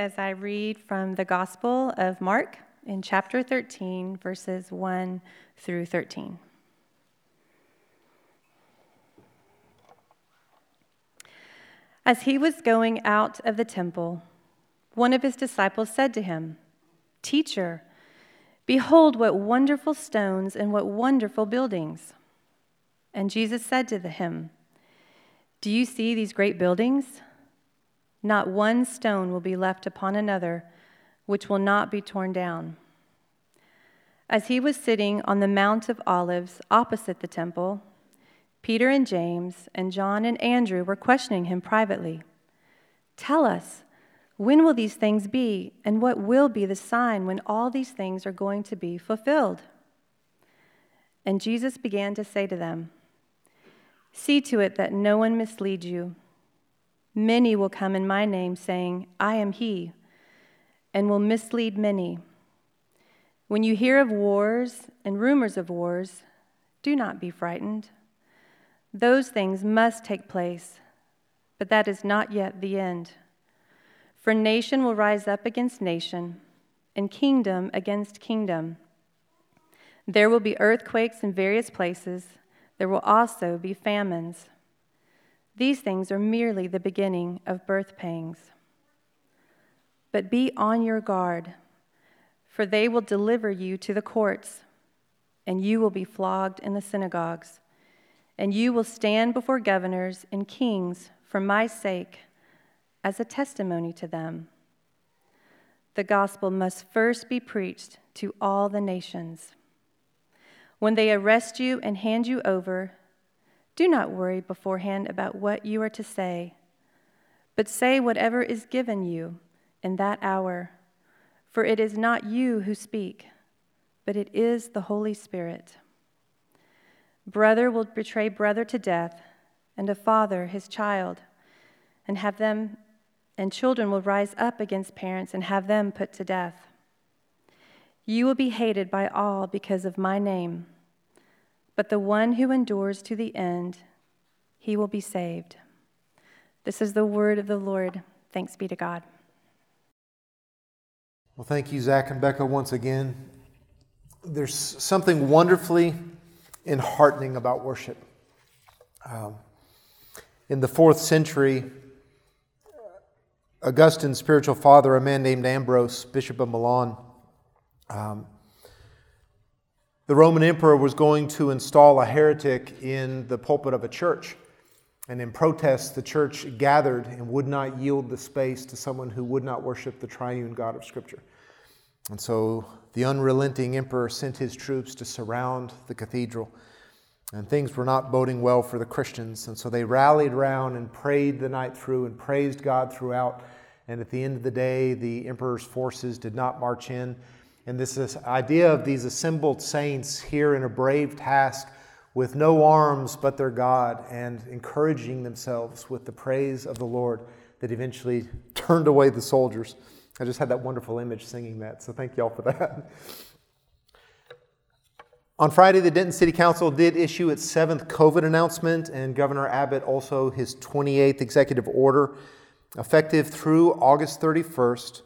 as I read from the Gospel of Mark in chapter 13, verses 1 through 13. As he was going out of the temple, one of his disciples said to him, Teacher, behold what wonderful stones and what wonderful buildings. And Jesus said to him, Do you see these great buildings? Not one stone will be left upon another which will not be torn down. As he was sitting on the Mount of Olives opposite the temple, Peter and James and John and Andrew were questioning him privately. Tell us, when will these things be, and what will be the sign when all these things are going to be fulfilled? And Jesus began to say to them, See to it that no one misleads you. Many will come in my name, saying, I am he, and will mislead many. When you hear of wars and rumors of wars, do not be frightened. Those things must take place, but that is not yet the end. For nation will rise up against nation, and kingdom against kingdom. There will be earthquakes in various places, there will also be famines. These things are merely the beginning of birth pangs. But be on your guard, for they will deliver you to the courts, and you will be flogged in the synagogues, and you will stand before governors and kings for my sake as a testimony to them. The gospel must first be preached to all the nations. When they arrest you and hand you over, do not worry beforehand about what you are to say, but say whatever is given you in that hour, for it is not you who speak, but it is the Holy Spirit. Brother will betray brother to death, and a father his child, and have them and children will rise up against parents and have them put to death. You will be hated by all because of my name. But the one who endures to the end, he will be saved. This is the word of the Lord. Thanks be to God. Well, thank you, Zach and Becca, once again. There's something wonderfully enheartening about worship. Um, in the fourth century, Augustine's spiritual father, a man named Ambrose, Bishop of Milan, um, the Roman emperor was going to install a heretic in the pulpit of a church. And in protest, the church gathered and would not yield the space to someone who would not worship the triune God of Scripture. And so the unrelenting emperor sent his troops to surround the cathedral. And things were not boding well for the Christians. And so they rallied around and prayed the night through and praised God throughout. And at the end of the day, the emperor's forces did not march in. And this, idea of these assembled saints here in a brave task with no arms but their God and encouraging themselves with the praise of the Lord that eventually turned away the soldiers. I just had that wonderful image singing that, so thank y'all for that. On Friday, the Denton City Council did issue its seventh COVID announcement, and Governor Abbott also his 28th executive order, effective through August 31st.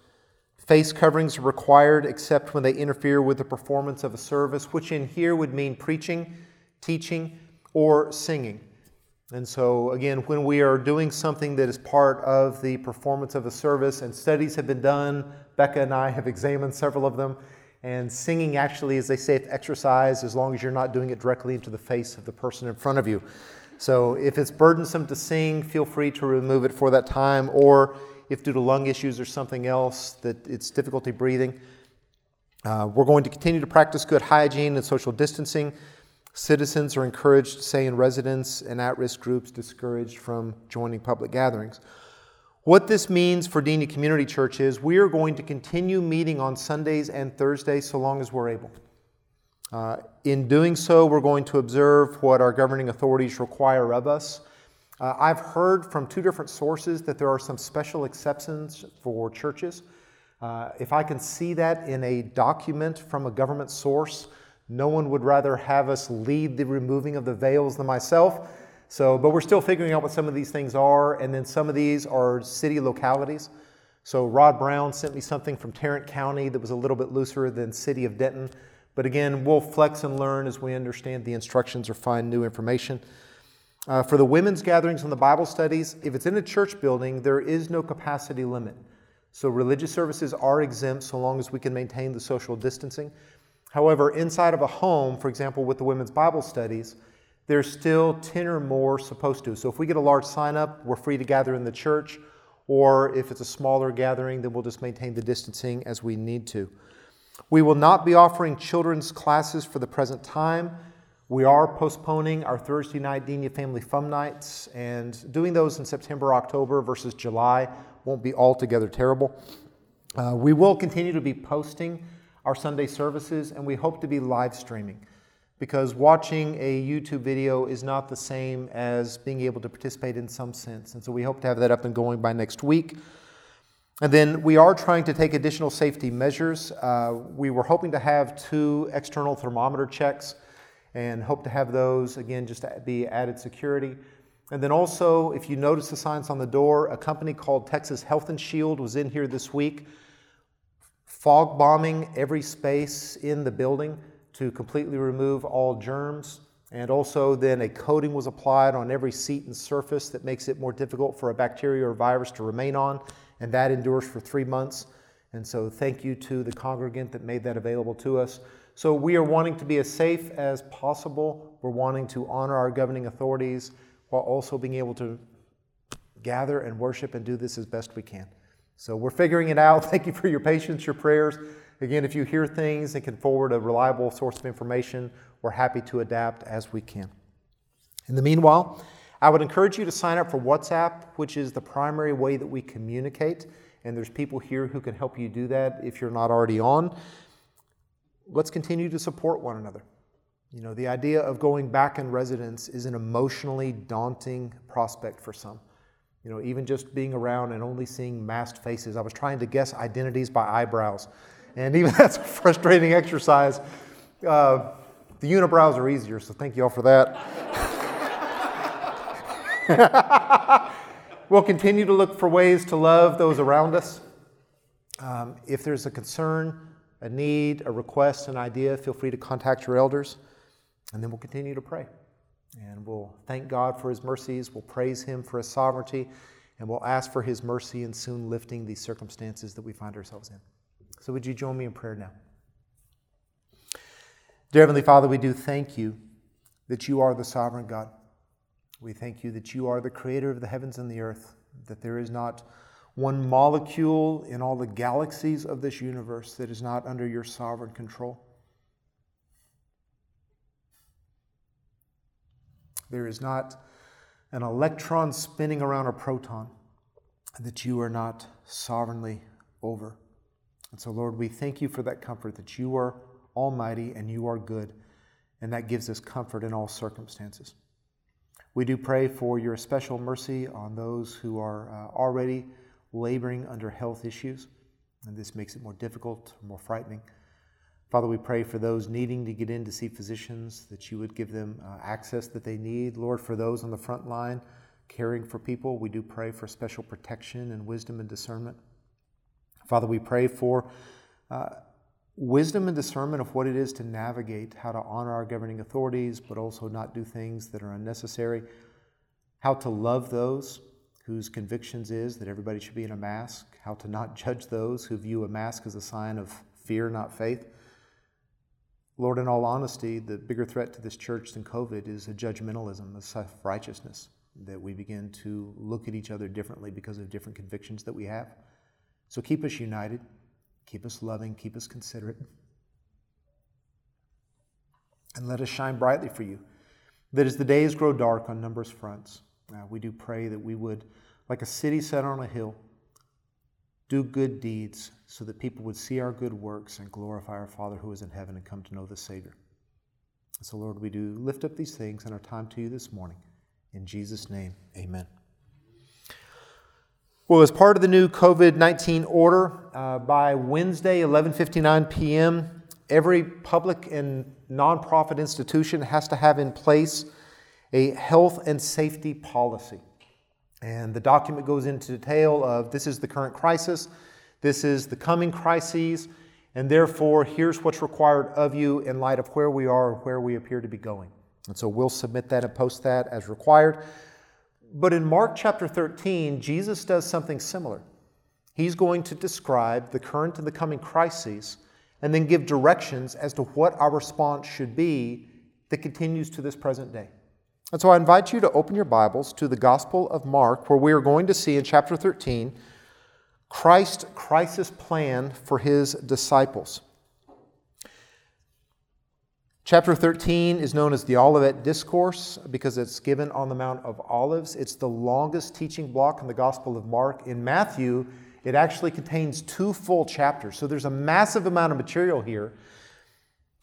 Face coverings are required except when they interfere with the performance of a service, which in here would mean preaching, teaching, or singing. And so, again, when we are doing something that is part of the performance of a service, and studies have been done, Becca and I have examined several of them, and singing actually is a safe exercise as long as you're not doing it directly into the face of the person in front of you. So, if it's burdensome to sing, feel free to remove it for that time, or if due to lung issues or something else that it's difficulty breathing. Uh, we're going to continue to practice good hygiene and social distancing. Citizens are encouraged to stay in residence and at risk groups discouraged from joining public gatherings. What this means for Denia Community Church is we are going to continue meeting on Sundays and Thursdays so long as we're able. Uh, in doing so, we're going to observe what our governing authorities require of us. Uh, I've heard from two different sources that there are some special exceptions for churches. Uh, if I can see that in a document from a government source, no one would rather have us lead the removing of the veils than myself. So, but we're still figuring out what some of these things are, and then some of these are city localities. So Rod Brown sent me something from Tarrant County that was a little bit looser than City of Denton. But again, we'll flex and learn as we understand the instructions or find new information. Uh, for the women's gatherings and the Bible studies, if it's in a church building, there is no capacity limit. So religious services are exempt so long as we can maintain the social distancing. However, inside of a home, for example, with the women's Bible studies, there's still 10 or more supposed to. So if we get a large sign up, we're free to gather in the church, or if it's a smaller gathering, then we'll just maintain the distancing as we need to. We will not be offering children's classes for the present time. We are postponing our Thursday night Denia Family Fun Nights and doing those in September, October versus July won't be altogether terrible. Uh, we will continue to be posting our Sunday services and we hope to be live streaming because watching a YouTube video is not the same as being able to participate in some sense. And so we hope to have that up and going by next week. And then we are trying to take additional safety measures. Uh, we were hoping to have two external thermometer checks and hope to have those, again, just to be added security. And then also, if you notice the signs on the door, a company called Texas Health and Shield was in here this week, fog bombing every space in the building to completely remove all germs. And also, then a coating was applied on every seat and surface that makes it more difficult for a bacteria or virus to remain on, and that endures for three months. And so, thank you to the congregant that made that available to us. So, we are wanting to be as safe as possible. We're wanting to honor our governing authorities while also being able to gather and worship and do this as best we can. So, we're figuring it out. Thank you for your patience, your prayers. Again, if you hear things and can forward a reliable source of information, we're happy to adapt as we can. In the meanwhile, I would encourage you to sign up for WhatsApp, which is the primary way that we communicate. And there's people here who can help you do that if you're not already on. Let's continue to support one another. You know, the idea of going back in residence is an emotionally daunting prospect for some. You know, even just being around and only seeing masked faces. I was trying to guess identities by eyebrows. And even that's a frustrating exercise. Uh, the unibrows are easier, so thank you all for that. we'll continue to look for ways to love those around us. Um, if there's a concern, a need, a request, an idea, feel free to contact your elders, and then we'll continue to pray. And we'll thank God for His mercies, we'll praise Him for His sovereignty, and we'll ask for His mercy in soon lifting these circumstances that we find ourselves in. So, would you join me in prayer now? Dear Heavenly Father, we do thank you that you are the sovereign God. We thank you that you are the creator of the heavens and the earth, that there is not one molecule in all the galaxies of this universe that is not under your sovereign control. There is not an electron spinning around a proton that you are not sovereignly over. And so, Lord, we thank you for that comfort that you are almighty and you are good, and that gives us comfort in all circumstances. We do pray for your special mercy on those who are uh, already laboring under health issues, and this makes it more difficult, more frightening. Father, we pray for those needing to get in to see physicians, that you would give them uh, access that they need. Lord, for those on the front line caring for people, we do pray for special protection and wisdom and discernment. Father, we pray for uh, wisdom and discernment of what it is to navigate how to honor our governing authorities, but also not do things that are unnecessary, how to love those whose convictions is that everybody should be in a mask, how to not judge those who view a mask as a sign of fear, not faith. Lord, in all honesty, the bigger threat to this church than COVID is a judgmentalism, a self righteousness, that we begin to look at each other differently because of different convictions that we have. So keep us united, keep us loving, keep us considerate, and let us shine brightly for you. That as the days grow dark on numerous fronts, uh, we do pray that we would, like a city set on a hill, do good deeds so that people would see our good works and glorify our Father who is in heaven and come to know the Savior. So, Lord, we do lift up these things in our time to you this morning. In Jesus' name, amen. Well, as part of the new COVID 19 order, uh, by Wednesday, 11:59 p.m., every public and nonprofit institution has to have in place a health and safety policy. And the document goes into detail of this is the current crisis, this is the coming crises, and therefore here's what's required of you in light of where we are and where we appear to be going. And so we'll submit that and post that as required. But in Mark chapter 13, Jesus does something similar. He's going to describe the current and the coming crises and then give directions as to what our response should be that continues to this present day. And so I invite you to open your Bibles to the Gospel of Mark, where we are going to see in chapter 13 Christ's crisis plan for his disciples. Chapter 13 is known as the Olivet Discourse because it's given on the Mount of Olives. It's the longest teaching block in the Gospel of Mark. In Matthew, it actually contains two full chapters. So there's a massive amount of material here.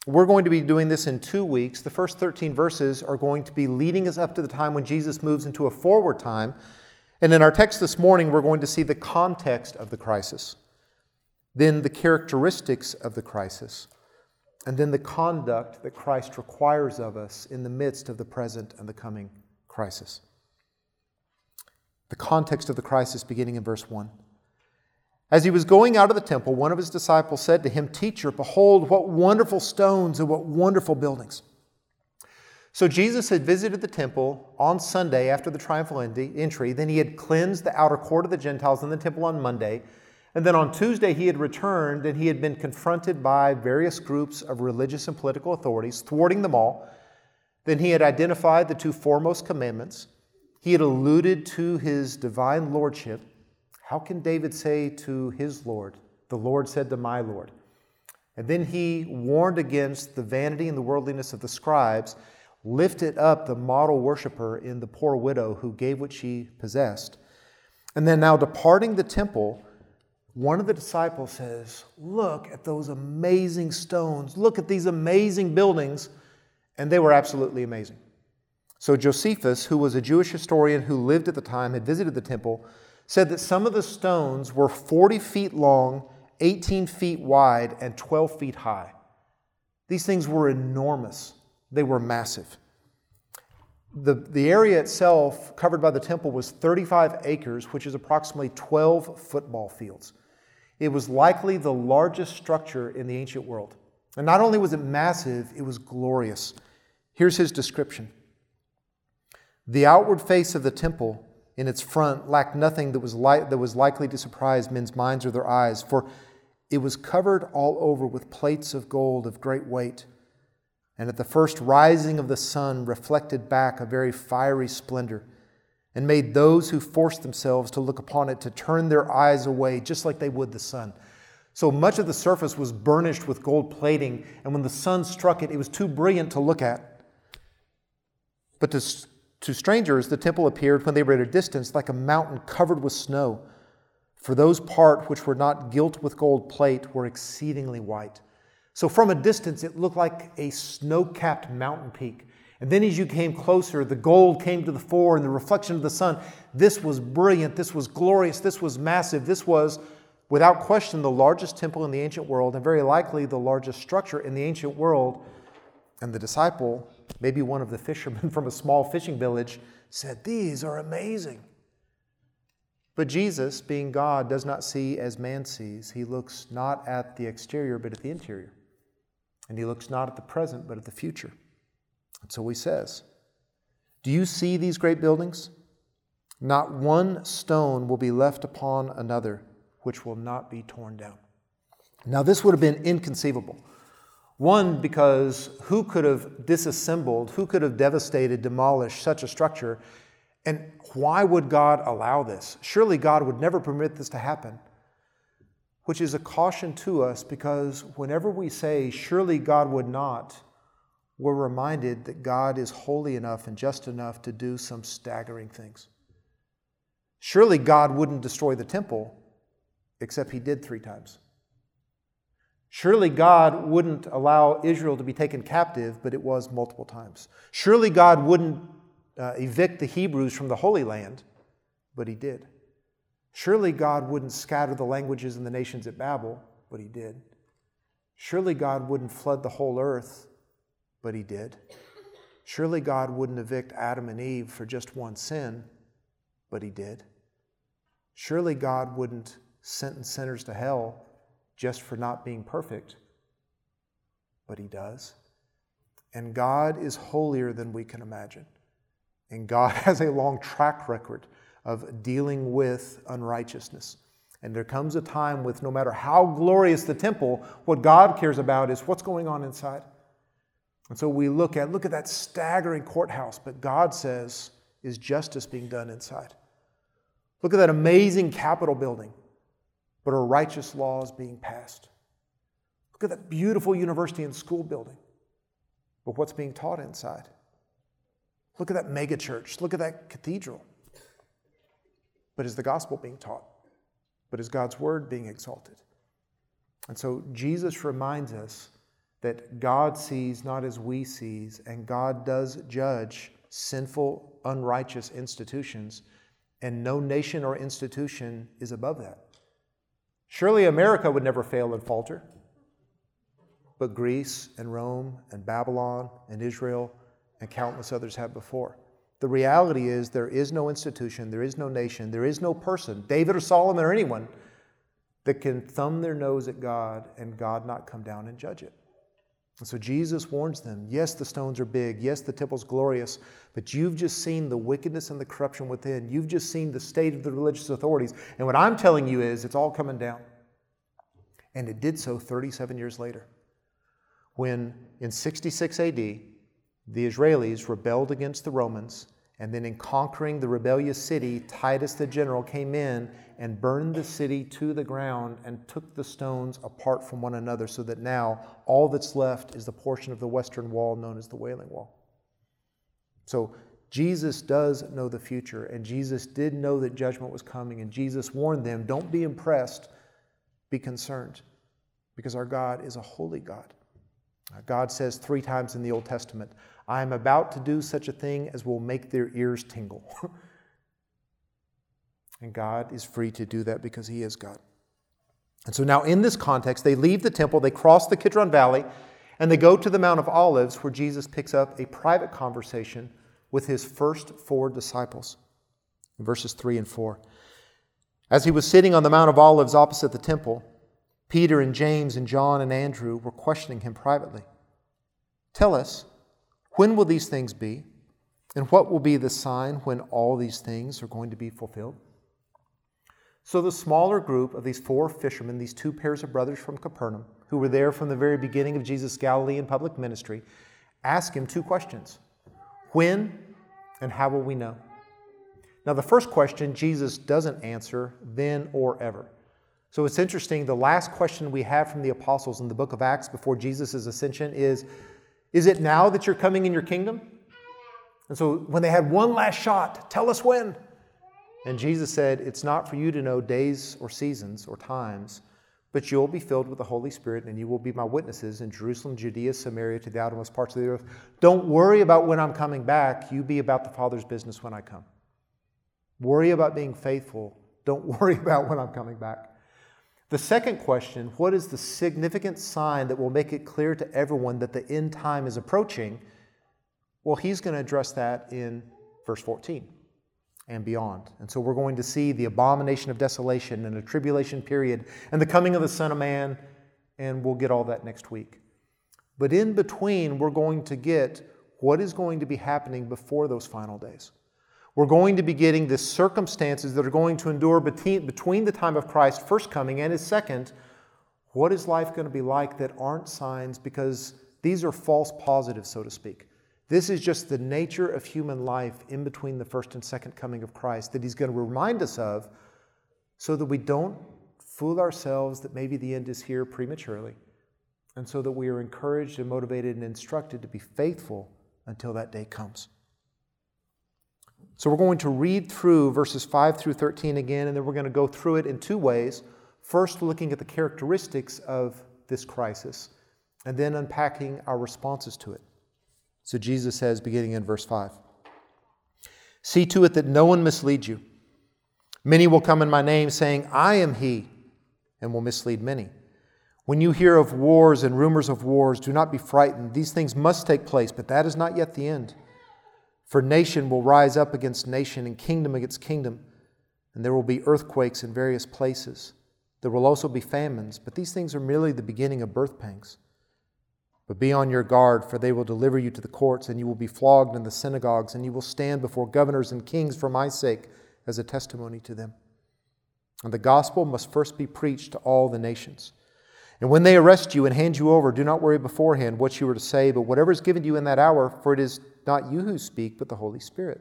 We're going to be doing this in two weeks. The first 13 verses are going to be leading us up to the time when Jesus moves into a forward time. And in our text this morning, we're going to see the context of the crisis, then the characteristics of the crisis and then the conduct that Christ requires of us in the midst of the present and the coming crisis. The context of the crisis beginning in verse 1. As he was going out of the temple, one of his disciples said to him, Teacher, behold, what wonderful stones and what wonderful buildings. So Jesus had visited the temple on Sunday after the triumphal entry. Then he had cleansed the outer court of the Gentiles in the temple on Monday. And then on Tuesday, he had returned and he had been confronted by various groups of religious and political authorities, thwarting them all. Then he had identified the two foremost commandments. He had alluded to his divine lordship. How can David say to his Lord, The Lord said to my Lord? And then he warned against the vanity and the worldliness of the scribes, lifted up the model worshiper in the poor widow who gave what she possessed. And then now departing the temple, one of the disciples says, Look at those amazing stones. Look at these amazing buildings. And they were absolutely amazing. So Josephus, who was a Jewish historian who lived at the time, had visited the temple, said that some of the stones were 40 feet long, 18 feet wide, and 12 feet high. These things were enormous, they were massive. The, the area itself covered by the temple was 35 acres, which is approximately 12 football fields. It was likely the largest structure in the ancient world. And not only was it massive, it was glorious. Here's his description The outward face of the temple in its front lacked nothing that was, li- that was likely to surprise men's minds or their eyes, for it was covered all over with plates of gold of great weight. And at the first rising of the sun reflected back a very fiery splendor and made those who forced themselves to look upon it to turn their eyes away, just like they would the sun. So much of the surface was burnished with gold plating, and when the sun struck it, it was too brilliant to look at. But to, to strangers, the temple appeared when they were at a distance like a mountain covered with snow. For those parts which were not gilt with gold plate were exceedingly white. So from a distance, it looked like a snow capped mountain peak. And then as you came closer, the gold came to the fore and the reflection of the sun. This was brilliant. This was glorious. This was massive. This was, without question, the largest temple in the ancient world and very likely the largest structure in the ancient world. And the disciple, maybe one of the fishermen from a small fishing village, said, These are amazing. But Jesus, being God, does not see as man sees. He looks not at the exterior, but at the interior. And he looks not at the present, but at the future. And so he says, Do you see these great buildings? Not one stone will be left upon another which will not be torn down. Now, this would have been inconceivable. One, because who could have disassembled, who could have devastated, demolished such a structure? And why would God allow this? Surely God would never permit this to happen, which is a caution to us because whenever we say, surely God would not, we're reminded that God is holy enough and just enough to do some staggering things. Surely God wouldn't destroy the temple, except he did three times. Surely God wouldn't allow Israel to be taken captive, but it was multiple times. Surely God wouldn't uh, evict the Hebrews from the Holy Land, but he did. Surely God wouldn't scatter the languages and the nations at Babel, but he did. Surely God wouldn't flood the whole earth, but he did. Surely God wouldn't evict Adam and Eve for just one sin, but he did. Surely God wouldn't sentence sinners to hell just for not being perfect, but he does. And God is holier than we can imagine. And God has a long track record of dealing with unrighteousness. And there comes a time with no matter how glorious the temple, what God cares about is what's going on inside. And so we look at look at that staggering courthouse, but God says is justice being done inside. Look at that amazing Capitol building, but are righteous laws being passed. Look at that beautiful university and school building, but what's being taught inside. Look at that megachurch. Look at that cathedral. But is the gospel being taught? But is God's word being exalted? And so Jesus reminds us that God sees not as we sees, and God does judge sinful, unrighteous institutions, and no nation or institution is above that. Surely America would never fail and falter, but Greece and Rome and Babylon and Israel and countless others have before. The reality is there is no institution, there is no nation, there is no person, David or Solomon or anyone, that can thumb their nose at God and God not come down and judge it. And so Jesus warns them yes, the stones are big. Yes, the temple's glorious. But you've just seen the wickedness and the corruption within. You've just seen the state of the religious authorities. And what I'm telling you is it's all coming down. And it did so 37 years later. When in 66 AD, the Israelis rebelled against the Romans and then, in conquering the rebellious city, Titus the general came in and burned the city to the ground and took the stones apart from one another, so that now all that's left is the portion of the western wall known as the Wailing Wall. So, Jesus does know the future, and Jesus did know that judgment was coming, and Jesus warned them don't be impressed, be concerned, because our God is a holy God. Uh, God says three times in the Old Testament, I am about to do such a thing as will make their ears tingle. and God is free to do that because He is God. And so now, in this context, they leave the temple, they cross the Kidron Valley, and they go to the Mount of Olives where Jesus picks up a private conversation with his first four disciples. Verses 3 and 4. As he was sitting on the Mount of Olives opposite the temple, Peter and James and John and Andrew were questioning him privately. Tell us, when will these things be? And what will be the sign when all these things are going to be fulfilled? So the smaller group of these four fishermen, these two pairs of brothers from Capernaum, who were there from the very beginning of Jesus' Galilean public ministry, ask him two questions When and how will we know? Now, the first question Jesus doesn't answer then or ever. So it's interesting. The last question we have from the apostles in the book of Acts before Jesus' ascension is is it now that you're coming in your kingdom? And so when they had one last shot, tell us when. And Jesus said, It's not for you to know days or seasons or times, but you'll be filled with the Holy Spirit and you will be my witnesses in Jerusalem, Judea, Samaria, to the outermost parts of the earth. Don't worry about when I'm coming back. You be about the Father's business when I come. Worry about being faithful. Don't worry about when I'm coming back. The second question what is the significant sign that will make it clear to everyone that the end time is approaching? Well, he's going to address that in verse 14 and beyond. And so we're going to see the abomination of desolation and a tribulation period and the coming of the Son of Man, and we'll get all that next week. But in between, we're going to get what is going to be happening before those final days. We're going to be getting the circumstances that are going to endure between the time of Christ's first coming and his second. What is life going to be like that aren't signs? Because these are false positives, so to speak. This is just the nature of human life in between the first and second coming of Christ that he's going to remind us of so that we don't fool ourselves that maybe the end is here prematurely, and so that we are encouraged and motivated and instructed to be faithful until that day comes. So we're going to read through verses 5 through 13 again, and then we're going to go through it in two ways. First, looking at the characteristics of this crisis, and then unpacking our responses to it. So Jesus says, beginning in verse 5 See to it that no one misleads you. Many will come in my name, saying, I am he, and will mislead many. When you hear of wars and rumors of wars, do not be frightened. These things must take place, but that is not yet the end. For nation will rise up against nation and kingdom against kingdom, and there will be earthquakes in various places. There will also be famines, but these things are merely the beginning of birth pangs. But be on your guard, for they will deliver you to the courts, and you will be flogged in the synagogues, and you will stand before governors and kings for my sake as a testimony to them. And the gospel must first be preached to all the nations. And when they arrest you and hand you over, do not worry beforehand what you are to say, but whatever is given to you in that hour, for it is not you who speak, but the Holy Spirit.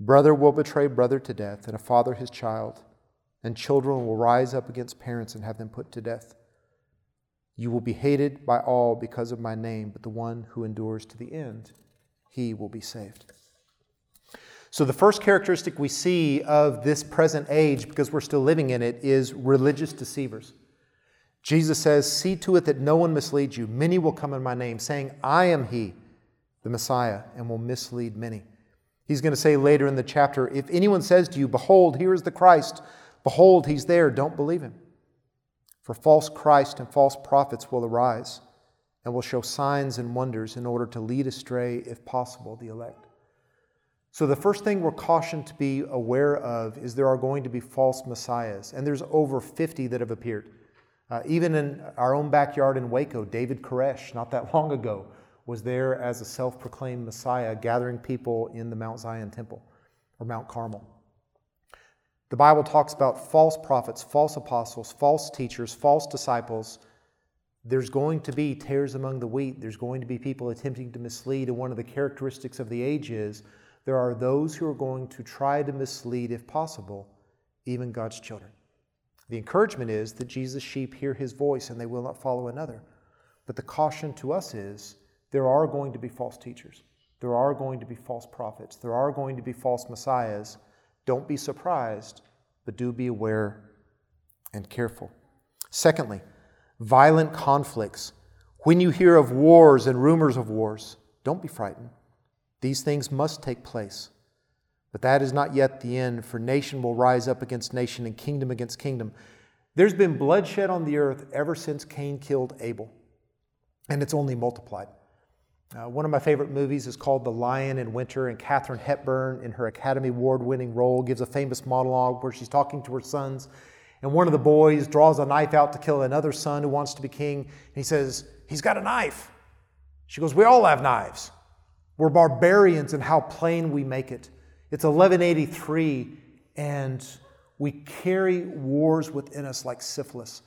Brother will betray brother to death, and a father his child, and children will rise up against parents and have them put to death. You will be hated by all because of my name, but the one who endures to the end, he will be saved. So, the first characteristic we see of this present age, because we're still living in it, is religious deceivers. Jesus says, See to it that no one misleads you. Many will come in my name, saying, I am he the Messiah, and will mislead many. He's going to say later in the chapter if anyone says to you, Behold, here is the Christ, behold, he's there, don't believe him. For false Christ and false prophets will arise and will show signs and wonders in order to lead astray, if possible, the elect. So, the first thing we're cautioned to be aware of is there are going to be false messiahs, and there's over 50 that have appeared. Uh, even in our own backyard in Waco, David Koresh, not that long ago, was there as a self proclaimed Messiah gathering people in the Mount Zion temple or Mount Carmel. The Bible talks about false prophets, false apostles, false teachers, false disciples. There's going to be tares among the wheat. There's going to be people attempting to mislead. And one of the characteristics of the age is there are those who are going to try to mislead, if possible, even God's children. The encouragement is that Jesus' sheep hear his voice and they will not follow another. But the caution to us is there are going to be false teachers. There are going to be false prophets. There are going to be false messiahs. Don't be surprised, but do be aware and careful. Secondly, violent conflicts. When you hear of wars and rumors of wars, don't be frightened. These things must take place. But that is not yet the end, for nation will rise up against nation and kingdom against kingdom. There's been bloodshed on the earth ever since Cain killed Abel, and it's only multiplied. Uh, one of my favorite movies is called The Lion in Winter, and Katharine Hepburn, in her Academy Award winning role, gives a famous monologue where she's talking to her sons. And one of the boys draws a knife out to kill another son who wants to be king. And he says, He's got a knife. She goes, We all have knives. We're barbarians in how plain we make it. It's 1183, and we carry wars within us like syphilis.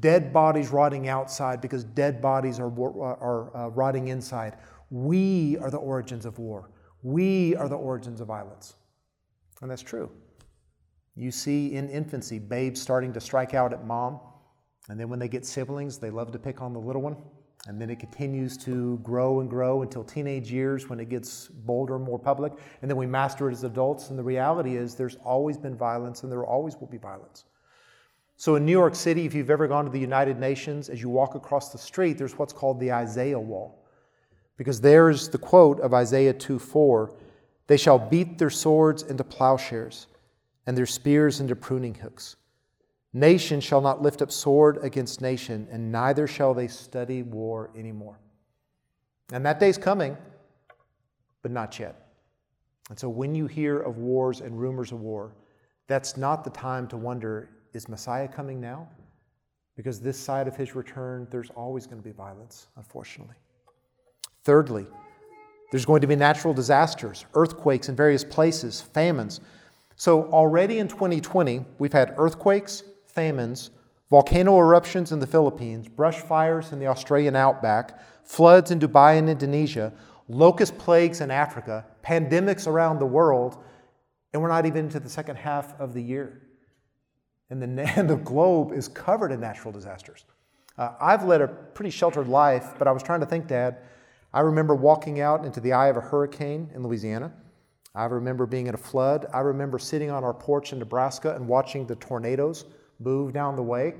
Dead bodies rotting outside because dead bodies are, are uh, rotting inside. We are the origins of war. We are the origins of violence. And that's true. You see in infancy babes starting to strike out at mom, and then when they get siblings, they love to pick on the little one. And then it continues to grow and grow until teenage years when it gets bolder and more public. And then we master it as adults. And the reality is there's always been violence and there always will be violence. So in New York City, if you've ever gone to the United Nations, as you walk across the street, there's what's called the Isaiah Wall. Because there's the quote of Isaiah 2 4 They shall beat their swords into plowshares and their spears into pruning hooks. Nation shall not lift up sword against nation, and neither shall they study war anymore. And that day's coming, but not yet. And so when you hear of wars and rumors of war, that's not the time to wonder is Messiah coming now? Because this side of his return, there's always going to be violence, unfortunately. Thirdly, there's going to be natural disasters, earthquakes in various places, famines. So, already in 2020, we've had earthquakes, famines, volcano eruptions in the Philippines, brush fires in the Australian outback, floods in Dubai and Indonesia, locust plagues in Africa, pandemics around the world, and we're not even into the second half of the year and the, and the globe is covered in natural disasters. Uh, I've led a pretty sheltered life, but I was trying to think, Dad. I remember walking out into the eye of a hurricane in Louisiana. I remember being in a flood. I remember sitting on our porch in Nebraska and watching the tornadoes move down the way.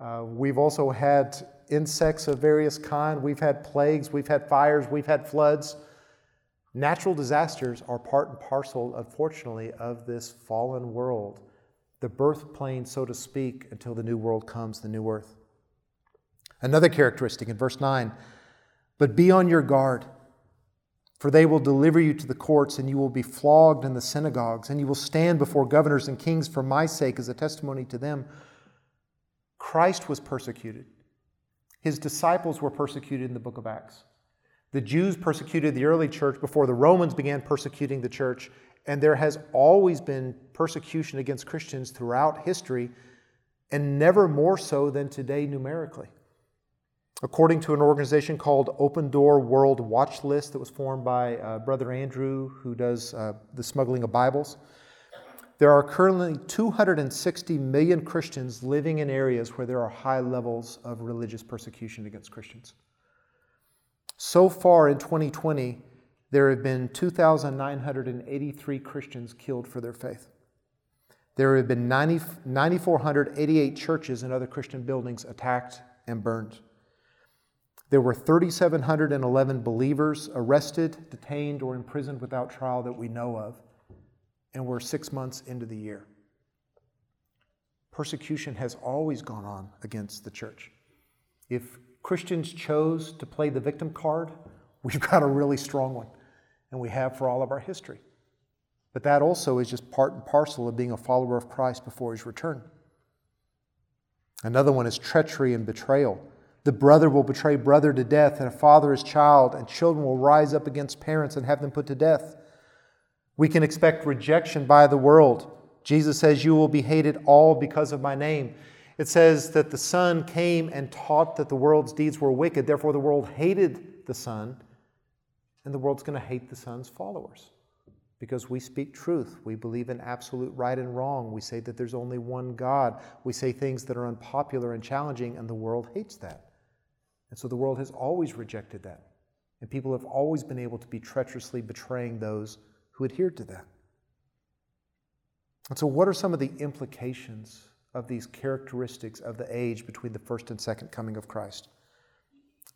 Uh, we've also had insects of various kind. We've had plagues. We've had fires. We've had floods. Natural disasters are part and parcel, unfortunately, of this fallen world the birth plane, so to speak, until the new world comes, the new earth. Another characteristic in verse 9, but be on your guard. For they will deliver you to the courts, and you will be flogged in the synagogues, and you will stand before governors and kings for my sake as a testimony to them. Christ was persecuted. His disciples were persecuted in the book of Acts. The Jews persecuted the early church before the Romans began persecuting the church, and there has always been persecution against Christians throughout history, and never more so than today numerically. According to an organization called Open Door World Watch List that was formed by uh, Brother Andrew, who does uh, the smuggling of Bibles, there are currently 260 million Christians living in areas where there are high levels of religious persecution against Christians. So far in 2020, there have been 2,983 Christians killed for their faith. There have been 90, 9,488 churches and other Christian buildings attacked and burned. There were 3,711 believers arrested, detained, or imprisoned without trial that we know of, and we're six months into the year. Persecution has always gone on against the church. If Christians chose to play the victim card, we've got a really strong one, and we have for all of our history. But that also is just part and parcel of being a follower of Christ before his return. Another one is treachery and betrayal. The brother will betray brother to death, and a father his child, and children will rise up against parents and have them put to death. We can expect rejection by the world. Jesus says, You will be hated all because of my name. It says that the Son came and taught that the world's deeds were wicked. Therefore, the world hated the Son, and the world's going to hate the Son's followers because we speak truth. We believe in absolute right and wrong. We say that there's only one God. We say things that are unpopular and challenging, and the world hates that. And so the world has always rejected that. And people have always been able to be treacherously betraying those who adhered to that. And so, what are some of the implications of these characteristics of the age between the first and second coming of Christ?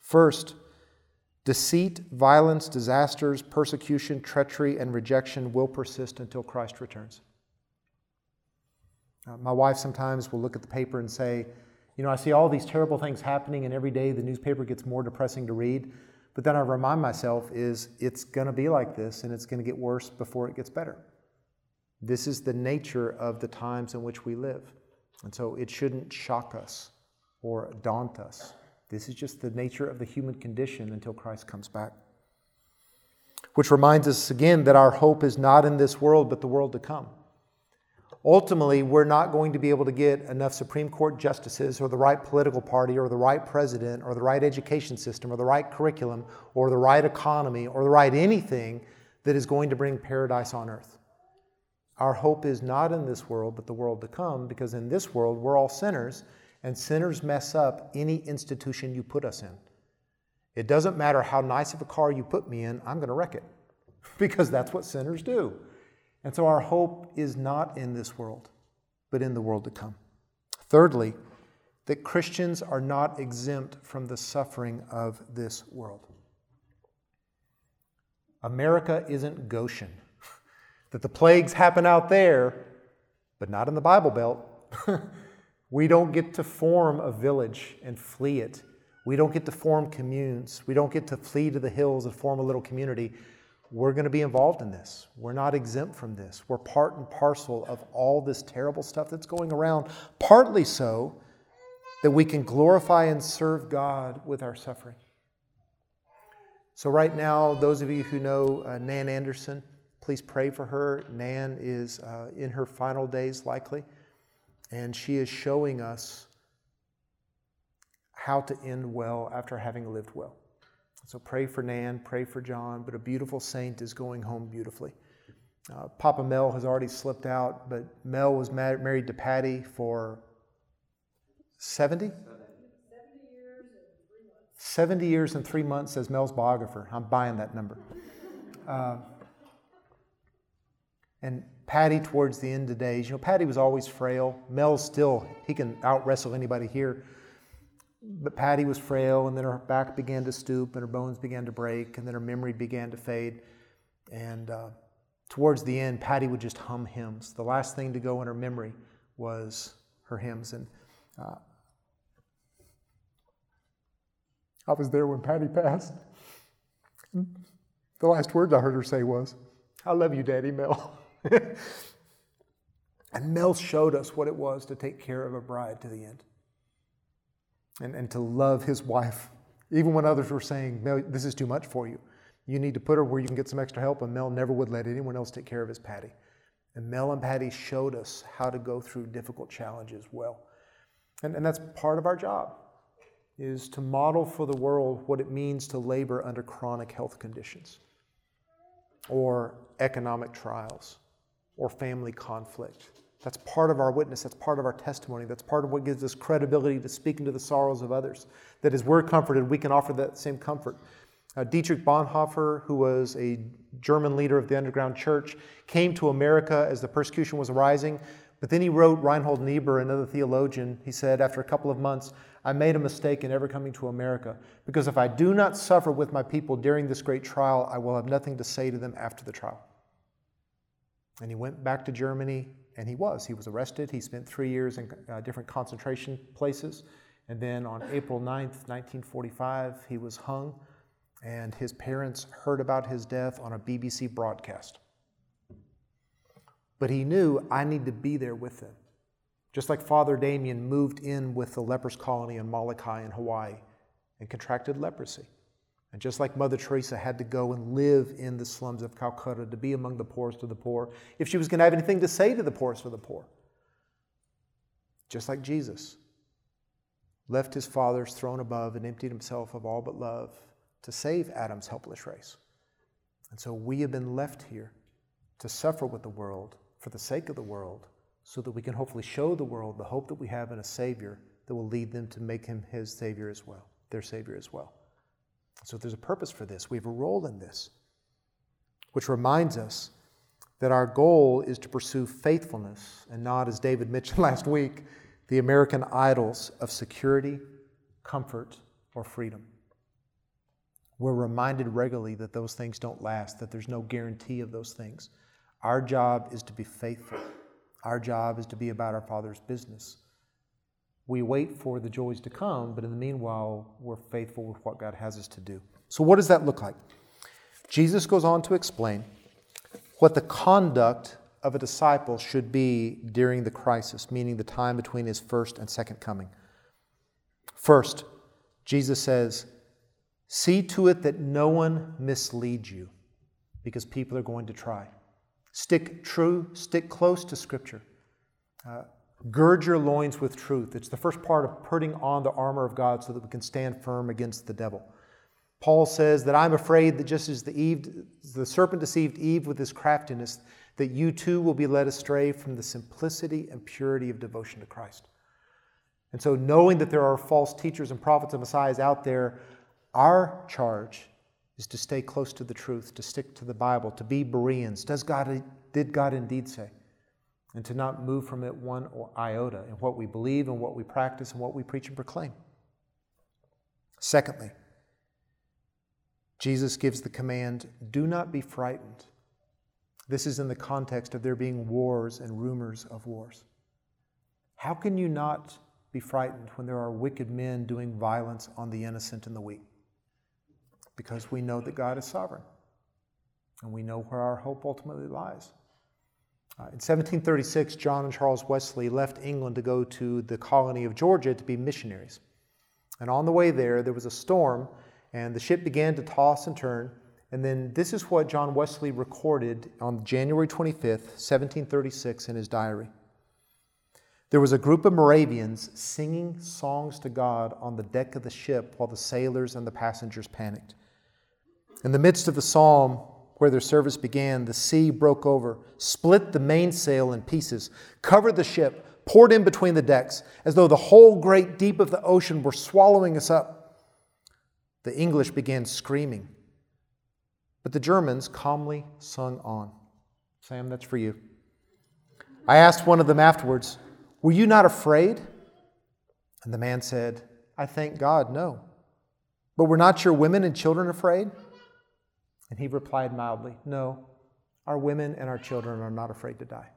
First, deceit, violence, disasters, persecution, treachery, and rejection will persist until Christ returns. Uh, my wife sometimes will look at the paper and say, you know, I see all these terrible things happening, and every day the newspaper gets more depressing to read. But then I remind myself is it's going to be like this, and it's going to get worse before it gets better. This is the nature of the times in which we live. And so it shouldn't shock us or daunt us. This is just the nature of the human condition until Christ comes back. Which reminds us again that our hope is not in this world, but the world to come ultimately we're not going to be able to get enough Supreme Court justices or the right political party or the right president or the right education system or the right curriculum or the right economy or the right anything that is going to bring paradise on earth. Our hope is not in this world, but the world to come, because in this world we're all sinners, and sinners mess up any institution you put us in. It doesn't matter how nice of a car you put me in, I'm going to wreck it, because that's what sinners do. And so our hope is not in this world, but in the world to come. Thirdly, that Christians are not exempt from the suffering of this world. America isn't Goshen. that the plagues happen out there, but not in the Bible Belt. we don't get to form a village and flee it. We don't get to form communes. We don't get to flee to the hills and form a little community we're going to be involved in this. We're not exempt from this. We're part and parcel of all this terrible stuff that's going around, partly so that we can glorify and serve God with our suffering. So, right now, those of you who know uh, Nan Anderson, please pray for her. Nan is uh, in her final days, likely, and she is showing us how to end well after having lived well. So pray for Nan, pray for John, but a beautiful saint is going home beautifully. Uh, Papa Mel has already slipped out, but Mel was married to Patty for 70? 70 years and three months, says Mel's biographer. I'm buying that number. Uh, and Patty, towards the end of days, you know, Patty was always frail. Mel's still, he can out wrestle anybody here. But Patty was frail, and then her back began to stoop, and her bones began to break, and then her memory began to fade. And uh, towards the end, Patty would just hum hymns. The last thing to go in her memory was her hymns. And uh, I was there when Patty passed. The last words I heard her say was, I love you, Daddy Mel. and Mel showed us what it was to take care of a bride to the end and, and to love his wife, even when others were saying, Mel, this is too much for you. You need to put her where you can get some extra help. And Mel never would let anyone else take care of his Patty. And Mel and Patty showed us how to go through difficult challenges well. And, and that's part of our job, is to model for the world what it means to labor under chronic health conditions or economic trials or family conflict. That's part of our witness. That's part of our testimony. That's part of what gives us credibility to speak into the sorrows of others. That as we're comforted, we can offer that same comfort. Uh, Dietrich Bonhoeffer, who was a German leader of the underground church, came to America as the persecution was rising. But then he wrote Reinhold Niebuhr, another theologian. He said, after a couple of months, I made a mistake in ever coming to America because if I do not suffer with my people during this great trial, I will have nothing to say to them after the trial. And he went back to Germany, and he was. He was arrested. He spent three years in uh, different concentration places. And then on April 9th, 1945, he was hung and his parents heard about his death on a BBC broadcast. But he knew I need to be there with them. Just like Father Damien moved in with the lepers colony in Molokai in Hawaii and contracted leprosy. And just like Mother Teresa had to go and live in the slums of Calcutta to be among the poorest of the poor, if she was going to have anything to say to the poorest of the poor. Just like Jesus left his Father's throne above and emptied himself of all but love to save Adam's helpless race. And so we have been left here to suffer with the world for the sake of the world so that we can hopefully show the world the hope that we have in a Savior that will lead them to make him his Savior as well, their Savior as well. So there's a purpose for this. We have a role in this, which reminds us that our goal is to pursue faithfulness and not, as David mentioned last week, the American idols of security, comfort, or freedom. We're reminded regularly that those things don't last, that there's no guarantee of those things. Our job is to be faithful. Our job is to be about our Father's business. We wait for the joys to come, but in the meanwhile, we're faithful with what God has us to do. So, what does that look like? Jesus goes on to explain what the conduct of a disciple should be during the crisis, meaning the time between his first and second coming. First, Jesus says, See to it that no one misleads you, because people are going to try. Stick true, stick close to Scripture. Uh, gird your loins with truth. It's the first part of putting on the armor of God so that we can stand firm against the devil. Paul says that I'm afraid that just as the, Eve, the serpent deceived Eve with his craftiness, that you too will be led astray from the simplicity and purity of devotion to Christ. And so, knowing that there are false teachers and prophets and messiahs out there, our charge is to stay close to the truth, to stick to the Bible, to be Bereans. Does God, did God indeed say? And to not move from it one iota in what we believe and what we practice and what we preach and proclaim. Secondly, Jesus gives the command do not be frightened. This is in the context of there being wars and rumors of wars. How can you not be frightened when there are wicked men doing violence on the innocent and the weak? because we know that God is sovereign and we know where our hope ultimately lies. Uh, in 1736, John and Charles Wesley left England to go to the colony of Georgia to be missionaries. And on the way there, there was a storm, and the ship began to toss and turn. And then this is what John Wesley recorded on January 25th, 1736, in his diary. There was a group of Moravians singing songs to God on the deck of the ship while the sailors and the passengers panicked. In the midst of the psalm where their service began, the sea broke over, split the mainsail in pieces, covered the ship, poured in between the decks, as though the whole great deep of the ocean were swallowing us up. The English began screaming, but the Germans calmly sung on. Sam, that's for you. I asked one of them afterwards, Were you not afraid? And the man said, I thank God, no. But were not your women and children afraid? And he replied mildly, No, our women and our children are not afraid to die.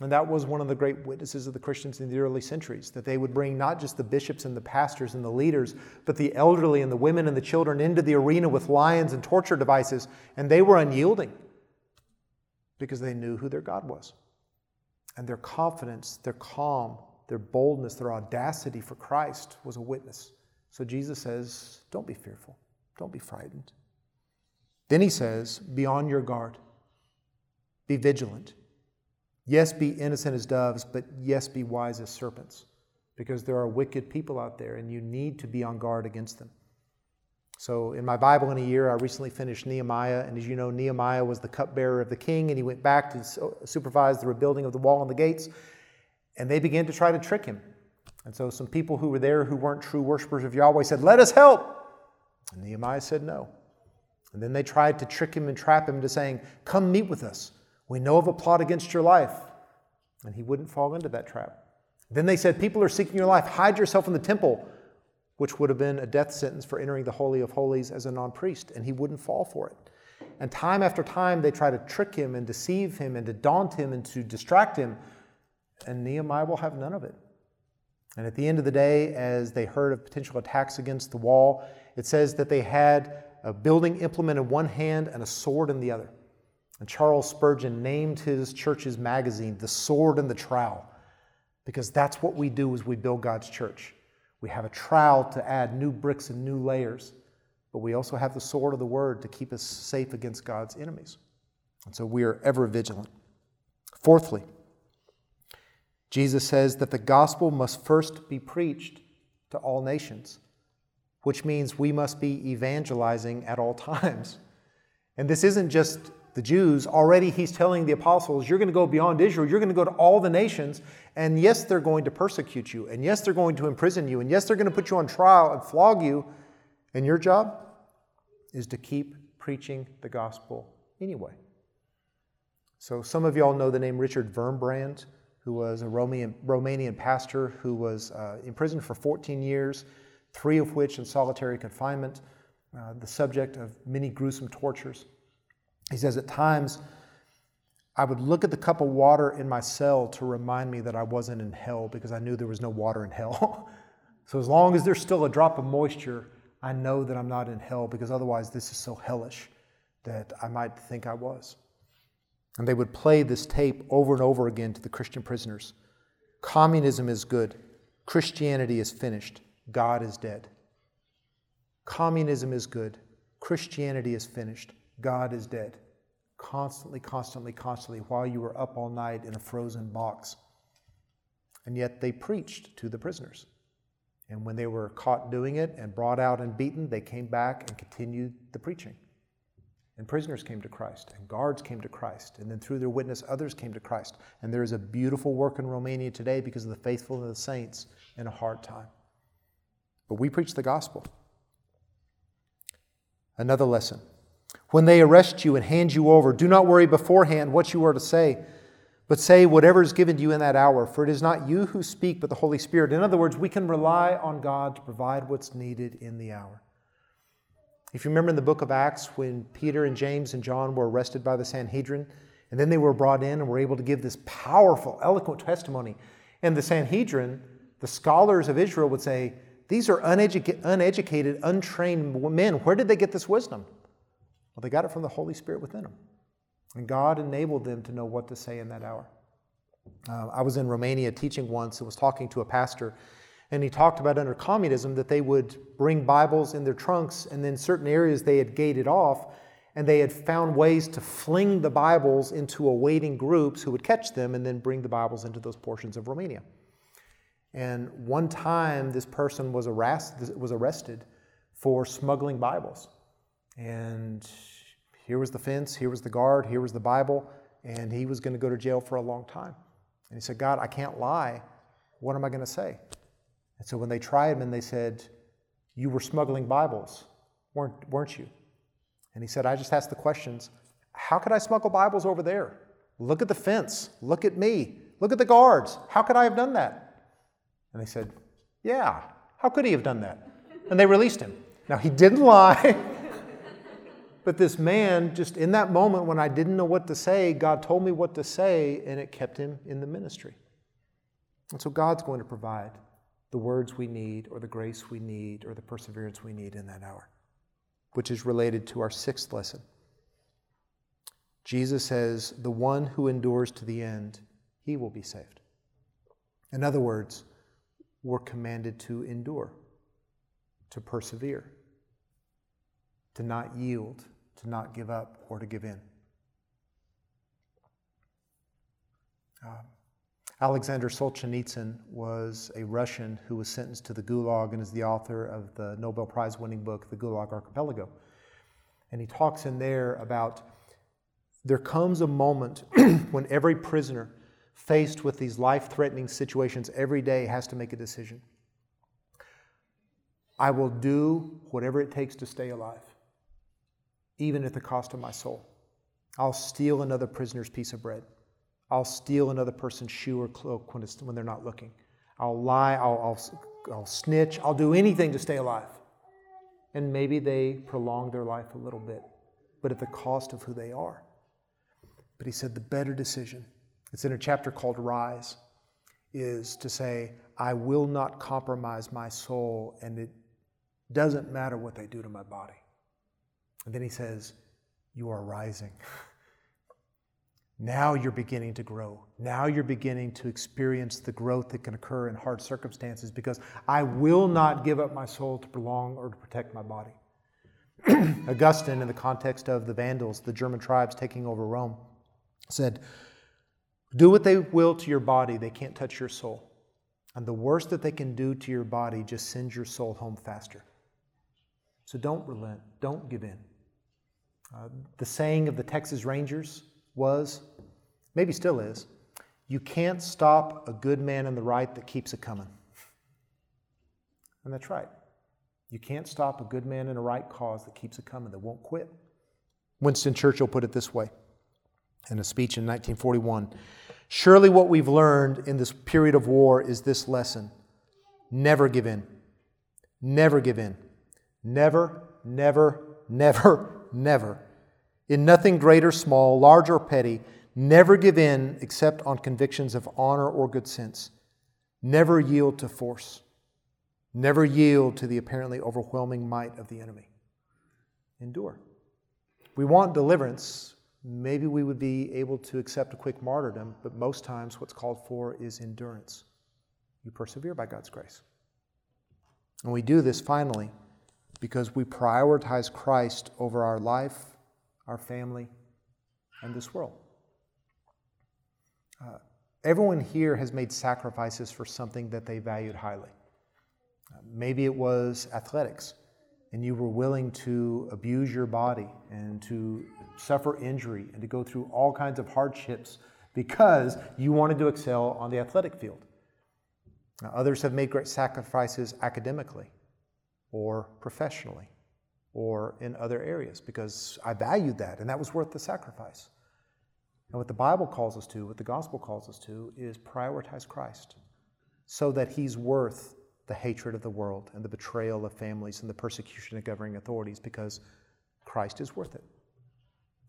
And that was one of the great witnesses of the Christians in the early centuries, that they would bring not just the bishops and the pastors and the leaders, but the elderly and the women and the children into the arena with lions and torture devices, and they were unyielding because they knew who their God was. And their confidence, their calm, their boldness, their audacity for Christ was a witness. So Jesus says, Don't be fearful, don't be frightened. Then he says, Be on your guard, be vigilant. Yes, be innocent as doves, but yes, be wise as serpents, because there are wicked people out there and you need to be on guard against them. So, in my Bible in a year, I recently finished Nehemiah, and as you know, Nehemiah was the cupbearer of the king, and he went back to supervise the rebuilding of the wall and the gates, and they began to try to trick him. And so, some people who were there who weren't true worshippers of Yahweh said, Let us help. And Nehemiah said no. And then they tried to trick him and trap him into saying, Come meet with us. We know of a plot against your life. And he wouldn't fall into that trap. Then they said, People are seeking your life. Hide yourself in the temple, which would have been a death sentence for entering the Holy of Holies as a non priest. And he wouldn't fall for it. And time after time, they try to trick him and deceive him and to daunt him and to distract him. And Nehemiah will have none of it. And at the end of the day, as they heard of potential attacks against the wall, it says that they had a building implement in one hand and a sword in the other. And Charles Spurgeon named his church's magazine The Sword and the Trowel, because that's what we do as we build God's church. We have a trowel to add new bricks and new layers, but we also have the sword of the word to keep us safe against God's enemies. And so we are ever vigilant. Fourthly, Jesus says that the gospel must first be preached to all nations, which means we must be evangelizing at all times. And this isn't just the Jews, already he's telling the apostles, you're going to go beyond Israel, you're going to go to all the nations, and yes, they're going to persecute you, and yes, they're going to imprison you, and yes, they're going to put you on trial and flog you, and your job is to keep preaching the gospel anyway. So, some of y'all know the name Richard Wurmbrand, who was a Romanian, Romanian pastor who was uh, imprisoned for 14 years, three of which in solitary confinement, uh, the subject of many gruesome tortures. He says, At times, I would look at the cup of water in my cell to remind me that I wasn't in hell because I knew there was no water in hell. so as long as there's still a drop of moisture, I know that I'm not in hell because otherwise this is so hellish that I might think I was. And they would play this tape over and over again to the Christian prisoners. Communism is good. Christianity is finished. God is dead. Communism is good. Christianity is finished. God is dead. Constantly, constantly, constantly, while you were up all night in a frozen box. And yet they preached to the prisoners. And when they were caught doing it and brought out and beaten, they came back and continued the preaching. And prisoners came to Christ, and guards came to Christ, and then through their witness, others came to Christ. And there is a beautiful work in Romania today because of the faithfulness of the saints in a hard time. But we preach the gospel. Another lesson when they arrest you and hand you over, do not worry beforehand what you are to say, but say whatever is given to you in that hour, for it is not you who speak, but the Holy Spirit. In other words, we can rely on God to provide what's needed in the hour. If you remember in the book of Acts, when Peter and James and John were arrested by the Sanhedrin, and then they were brought in and were able to give this powerful, eloquent testimony. And the Sanhedrin, the scholars of Israel would say, These are uneducated, uneducated untrained men. Where did they get this wisdom? Well, they got it from the Holy Spirit within them. And God enabled them to know what to say in that hour. Uh, I was in Romania teaching once and was talking to a pastor, and he talked about under communism that they would bring Bibles in their trunks, and then certain areas they had gated off, and they had found ways to fling the Bibles into awaiting groups who would catch them and then bring the Bibles into those portions of Romania. And one time, this person was, was arrested for smuggling Bibles. And here was the fence, here was the guard, here was the Bible, and he was going to go to jail for a long time. And he said, God, I can't lie. What am I going to say? And so when they tried him and they said, You were smuggling Bibles, weren't, weren't you? And he said, I just asked the questions How could I smuggle Bibles over there? Look at the fence. Look at me. Look at the guards. How could I have done that? And they said, Yeah, how could he have done that? And they released him. Now, he didn't lie. But this man, just in that moment when I didn't know what to say, God told me what to say, and it kept him in the ministry. And so God's going to provide the words we need, or the grace we need, or the perseverance we need in that hour, which is related to our sixth lesson. Jesus says, The one who endures to the end, he will be saved. In other words, we're commanded to endure, to persevere, to not yield, to not give up, or to give in. Uh, Alexander Solzhenitsyn was a Russian who was sentenced to the Gulag and is the author of the Nobel Prize winning book, The Gulag Archipelago. And he talks in there about there comes a moment when every prisoner faced with these life threatening situations every day has to make a decision. I will do whatever it takes to stay alive, even at the cost of my soul. I'll steal another prisoner's piece of bread. I'll steal another person's shoe or cloak when, they're not looking. I'll lie, I'll, I'll, I'll snitch, I'll do anything to stay alive. And maybe they prolong their life a little bit, but at the cost of who they are. But he said the better decision it's in a chapter called Rise, is to say, I will not compromise my soul, and it doesn't matter what they do to my body. And then he says, You are rising. now you're beginning to grow. Now you're beginning to experience the growth that can occur in hard circumstances because I will not give up my soul to prolong or to protect my body. Augustine, in the context of the Vandals, the German tribes taking over Rome, said, do what they will to your body, they can't touch your soul. And the worst that they can do to your body just sends your soul home faster. So don't relent, don't give in. Uh, the saying of the Texas Rangers was, maybe still is, you can't stop a good man in the right that keeps it coming. And that's right. You can't stop a good man in a right cause that keeps it coming, that won't quit. Winston Churchill put it this way in a speech in 1941 Surely, what we've learned in this period of war is this lesson never give in. Never give in. Never, never, never, never. In nothing great or small, large or petty, never give in except on convictions of honor or good sense. Never yield to force. Never yield to the apparently overwhelming might of the enemy. Endure. We want deliverance, maybe we would be able to accept a quick martyrdom, but most times what's called for is endurance. You persevere by God's grace. And we do this finally because we prioritize Christ over our life, our family, and this world. Uh, everyone here has made sacrifices for something that they valued highly. Uh, maybe it was athletics, and you were willing to abuse your body and to suffer injury and to go through all kinds of hardships because you wanted to excel on the athletic field. Now, others have made great sacrifices academically or professionally or in other areas because I valued that and that was worth the sacrifice. And what the Bible calls us to, what the gospel calls us to, is prioritize Christ so that he's worth the hatred of the world and the betrayal of families and the persecution of governing authorities because Christ is worth it.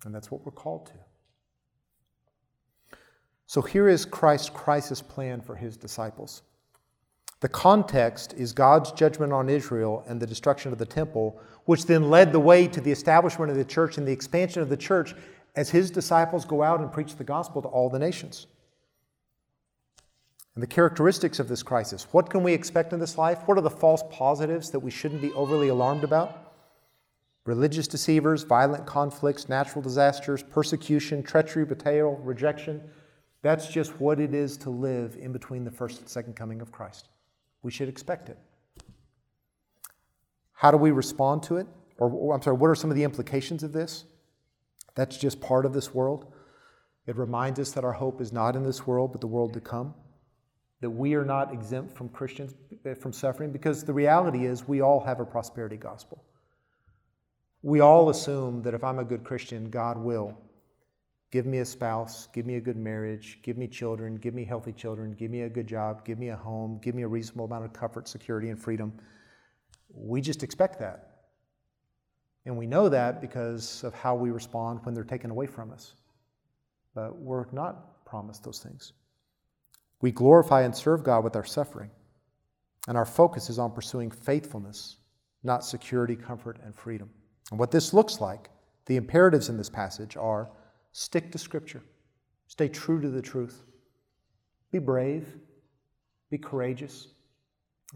And that's what we're called to. So here is Christ's crisis plan for his disciples. The context is God's judgment on Israel and the destruction of the temple, which then led the way to the establishment of the church and the expansion of the church as his disciples go out and preach the gospel to all the nations. And the characteristics of this crisis. What can we expect in this life? What are the false positives that we shouldn't be overly alarmed about? religious deceivers, violent conflicts, natural disasters, persecution, treachery, betrayal, rejection. That's just what it is to live in between the first and second coming of Christ. We should expect it. How do we respond to it? Or, I'm sorry, what are some of the implications of this? That's just part of this world. It reminds us that our hope is not in this world, but the world to come. That we are not exempt from Christians eh, from suffering, because the reality is we all have a prosperity gospel we all assume that if I'm a good Christian, God will give me a spouse, give me a good marriage, give me children, give me healthy children, give me a good job, give me a home, give me a reasonable amount of comfort, security, and freedom. We just expect that. And we know that because of how we respond when they're taken away from us. But we're not promised those things. We glorify and serve God with our suffering. And our focus is on pursuing faithfulness, not security, comfort, and freedom. And what this looks like, the imperatives in this passage are stick to Scripture, stay true to the truth, be brave, be courageous.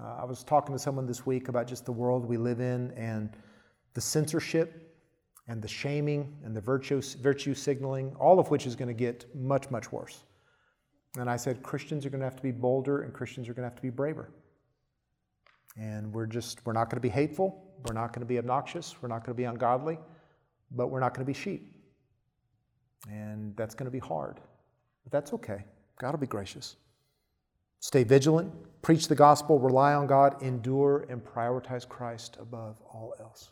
Uh, I was talking to someone this week about just the world we live in and the censorship and the shaming and the virtue, virtue signaling, all of which is going to get much, much worse. And I said, Christians are going to have to be bolder and Christians are going to have to be braver. And we're just, we're not going to be hateful. We're not going to be obnoxious. We're not going to be ungodly. But we're not going to be sheep. And that's going to be hard. But that's okay. God will be gracious. Stay vigilant, preach the gospel, rely on God, endure, and prioritize Christ above all else.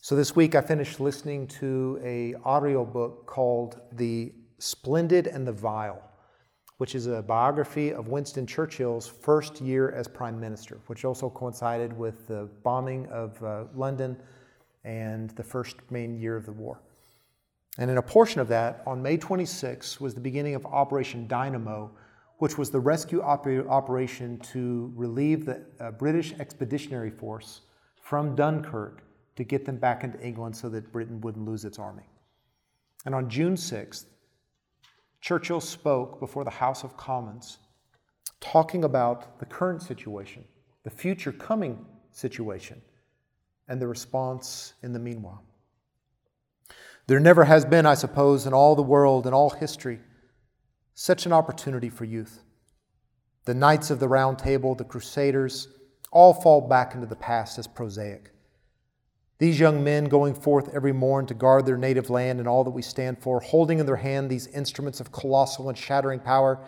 So this week I finished listening to a audio book called The Splendid and the Vile which is a biography of Winston Churchill's first year as prime minister, which also coincided with the bombing of uh, London and the first main year of the war. And in a portion of that, on May 26 was the beginning of Operation Dynamo, which was the rescue op- operation to relieve the uh, British Expeditionary Force from Dunkirk to get them back into England so that Britain wouldn't lose its army. And on June 6th, Churchill spoke before the House of Commons talking about the current situation, the future coming situation, and the response in the meanwhile. There never has been, I suppose, in all the world, in all history, such an opportunity for youth. The Knights of the Round Table, the Crusaders, all fall back into the past as prosaic. These young men going forth every morn to guard their native land and all that we stand for, holding in their hand these instruments of colossal and shattering power,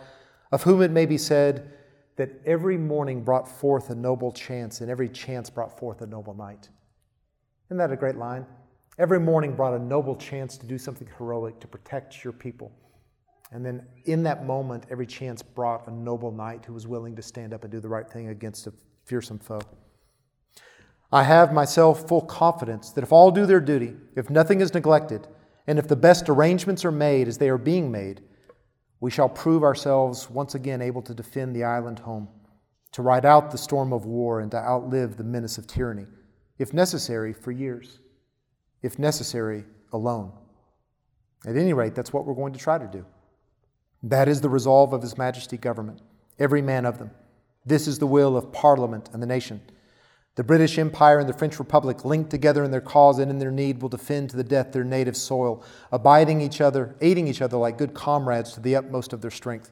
of whom it may be said that every morning brought forth a noble chance, and every chance brought forth a noble knight. Isn't that a great line? Every morning brought a noble chance to do something heroic to protect your people. And then in that moment, every chance brought a noble knight who was willing to stand up and do the right thing against a fearsome foe. I have myself full confidence that if all do their duty, if nothing is neglected, and if the best arrangements are made as they are being made, we shall prove ourselves once again able to defend the island home, to ride out the storm of war, and to outlive the menace of tyranny, if necessary, for years, if necessary, alone. At any rate, that's what we're going to try to do. That is the resolve of His Majesty government, every man of them. This is the will of Parliament and the nation. The British Empire and the French Republic, linked together in their cause and in their need, will defend to the death their native soil, abiding each other, aiding each other like good comrades to the utmost of their strength.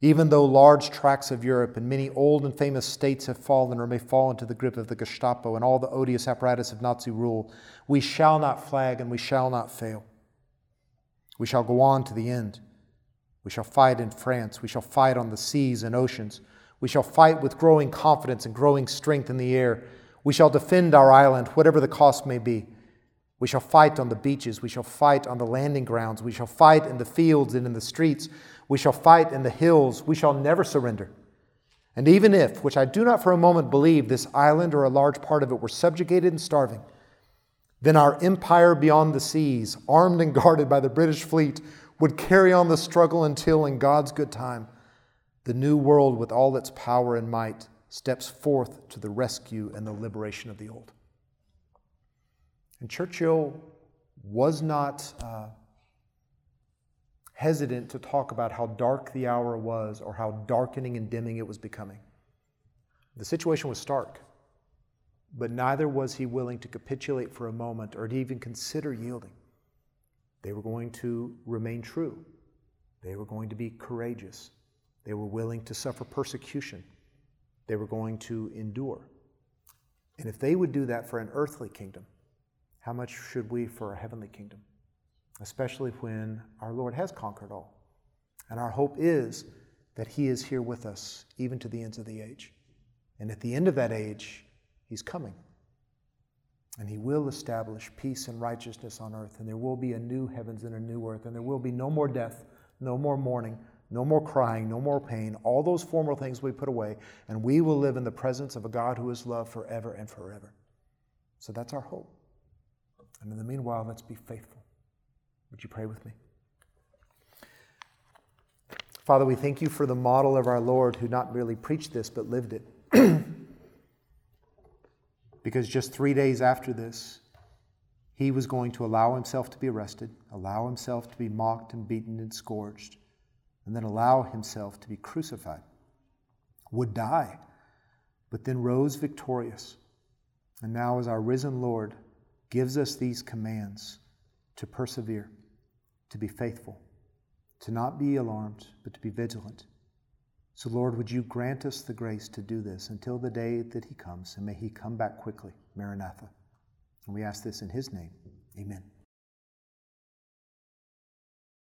Even though large tracts of Europe and many old and famous states have fallen or may fall into the grip of the Gestapo and all the odious apparatus of Nazi rule, we shall not flag and we shall not fail. We shall go on to the end. We shall fight in France. We shall fight on the seas and oceans. We shall fight with growing confidence and growing strength in the air. We shall defend our island, whatever the cost may be. We shall fight on the beaches. We shall fight on the landing grounds. We shall fight in the fields and in the streets. We shall fight in the hills. We shall never surrender. And even if, which I do not for a moment believe, this island or a large part of it were subjugated and starving, then our empire beyond the seas, armed and guarded by the British fleet, would carry on the struggle until, in God's good time, the new world, with all its power and might, steps forth to the rescue and the liberation of the old. And Churchill was not uh, hesitant to talk about how dark the hour was or how darkening and dimming it was becoming. The situation was stark, but neither was he willing to capitulate for a moment or to even consider yielding. They were going to remain true, they were going to be courageous. They were willing to suffer persecution. They were going to endure. And if they would do that for an earthly kingdom, how much should we for a heavenly kingdom? Especially when our Lord has conquered all. And our hope is that He is here with us, even to the ends of the age. And at the end of that age, He's coming. And He will establish peace and righteousness on earth. And there will be a new heavens and a new earth. And there will be no more death, no more mourning, no more crying, no more pain, all those former things we put away, and we will live in the presence of a God who is love forever and forever. So that's our hope. And in the meanwhile, let's be faithful. Would you pray with me? Father, we thank you for the model of our Lord who not merely preached this, but lived it. because just three days after this, he was going to allow himself to be arrested, allow himself to be mocked and beaten and scourged, and then allow himself to be crucified, would die, but then rose victorious. And now, as our risen Lord gives us these commands to persevere, to be faithful, to not be alarmed, but to be vigilant. So, Lord, would you grant us the grace to do this until the day that he comes, and may he come back quickly. Maranatha. And we ask this in his name. Amen.